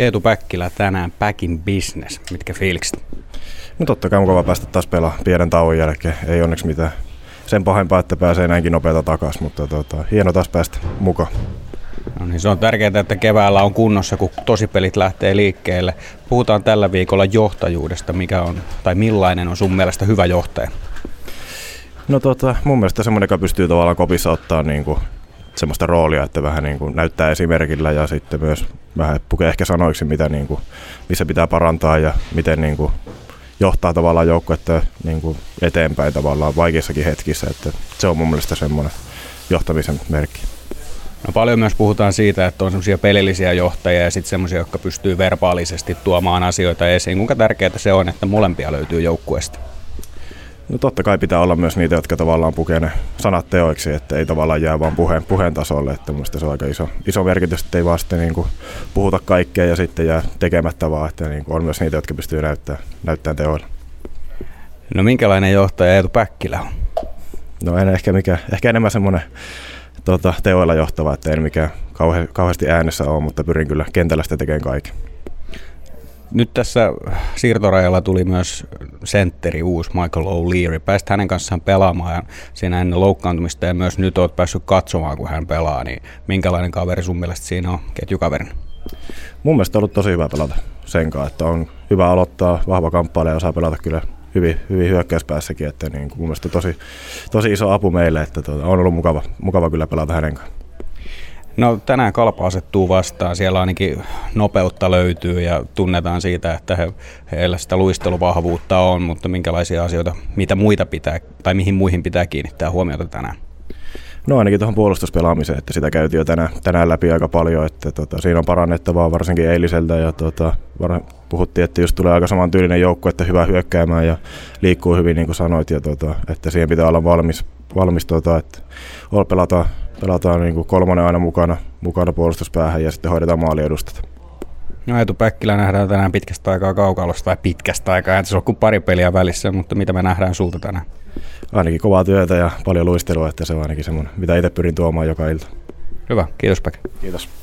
Eetu Päkkilä tänään back in business. Mitkä fiilikset? No totta kai mukava päästä taas pelaamaan pienen tauon jälkeen. Ei onneksi mitään sen pahempaa, että pääsee näinkin nopeata takaisin, mutta tota, hieno taas päästä mukaan. No niin, se on tärkeää, että keväällä on kunnossa, kun tosipelit lähtee liikkeelle. Puhutaan tällä viikolla johtajuudesta. Mikä on, tai millainen on sun mielestä hyvä johtaja? No tota, mun mielestä semmoinen, joka pystyy tavallaan kopissa ottaa niin kuin semmoista roolia, että vähän niin kuin näyttää esimerkillä ja sitten myös vähän pukee ehkä sanoiksi, mitä niin kuin, missä pitää parantaa ja miten niin kuin johtaa tavallaan joukkuetta niin kuin eteenpäin tavallaan vaikeissakin hetkissä. Että se on mun mielestä semmoinen johtamisen merkki. No paljon myös puhutaan siitä, että on semmoisia pelillisiä johtajia ja sitten semmoisia, jotka pystyy verbaalisesti tuomaan asioita esiin. Kuinka tärkeää se on, että molempia löytyy joukkueesta? No totta kai pitää olla myös niitä, jotka tavallaan pukee ne sanat teoiksi, että ei tavallaan jää vaan puheen, puheen tasolle. Että minusta se on aika iso, iso merkitys, että ei vaan sitten niin kuin puhuta kaikkea ja sitten jää tekemättä vaan, että niin kuin on myös niitä, jotka pystyy näyttämään, näyttämään teoilla. No minkälainen johtaja Eetu Päkkilä on? No en ehkä, mikä, ehkä enemmän semmoinen tota, teoilla johtava, että en mikään kauhe, kauheasti äänessä ole, mutta pyrin kyllä kentällä sitä tekemään kaiken. Nyt tässä siirtorajalla tuli myös sentteri uusi Michael O'Leary. Pääsit hänen kanssaan pelaamaan siinä ennen loukkaantumista ja myös nyt olet päässyt katsomaan, kun hän pelaa. Niin minkälainen kaveri sun mielestä siinä on ketjukaverin? Mun mielestä on ollut tosi hyvä pelata sen kanssa, että on hyvä aloittaa, vahva kamppailija ja osaa pelata kyllä hyvin, hyvin hyökkäyspäässäkin, että niin mun mielestä tosi, tosi iso apu meille, että tuota, on ollut mukava, mukava kyllä pelata hänen kanssaan. No tänään kalpa asettuu vastaan, siellä ainakin nopeutta löytyy ja tunnetaan siitä, että he, heillä sitä luisteluvahvuutta on, mutta minkälaisia asioita, mitä muita pitää tai mihin muihin pitää kiinnittää huomiota tänään? No ainakin tuohon puolustuspelaamiseen, että sitä käytiin jo tänään, tänään läpi aika paljon, että tota, siinä on parannettavaa varsinkin eiliseltä ja tota, var, puhuttiin, että just tulee aika saman tyylinen joukko, että hyvä hyökkäämään ja liikkuu hyvin niin kuin sanoit, ja tota, että siihen pitää olla valmis, valmis tota, että pelataan pelataan niin kuin kolmonen aina mukana, mukana puolustuspäähän ja sitten hoidetaan maaliedustat. No Eetu Päkkilä nähdään tänään pitkästä aikaa kaukalosta tai pitkästä aikaa, että se on kuin pari peliä välissä, mutta mitä me nähdään sulta tänään? Ainakin kovaa työtä ja paljon luistelua, että se on ainakin semmoinen, mitä itse pyrin tuomaan joka ilta. Hyvä, kiitos Päkki. Kiitos.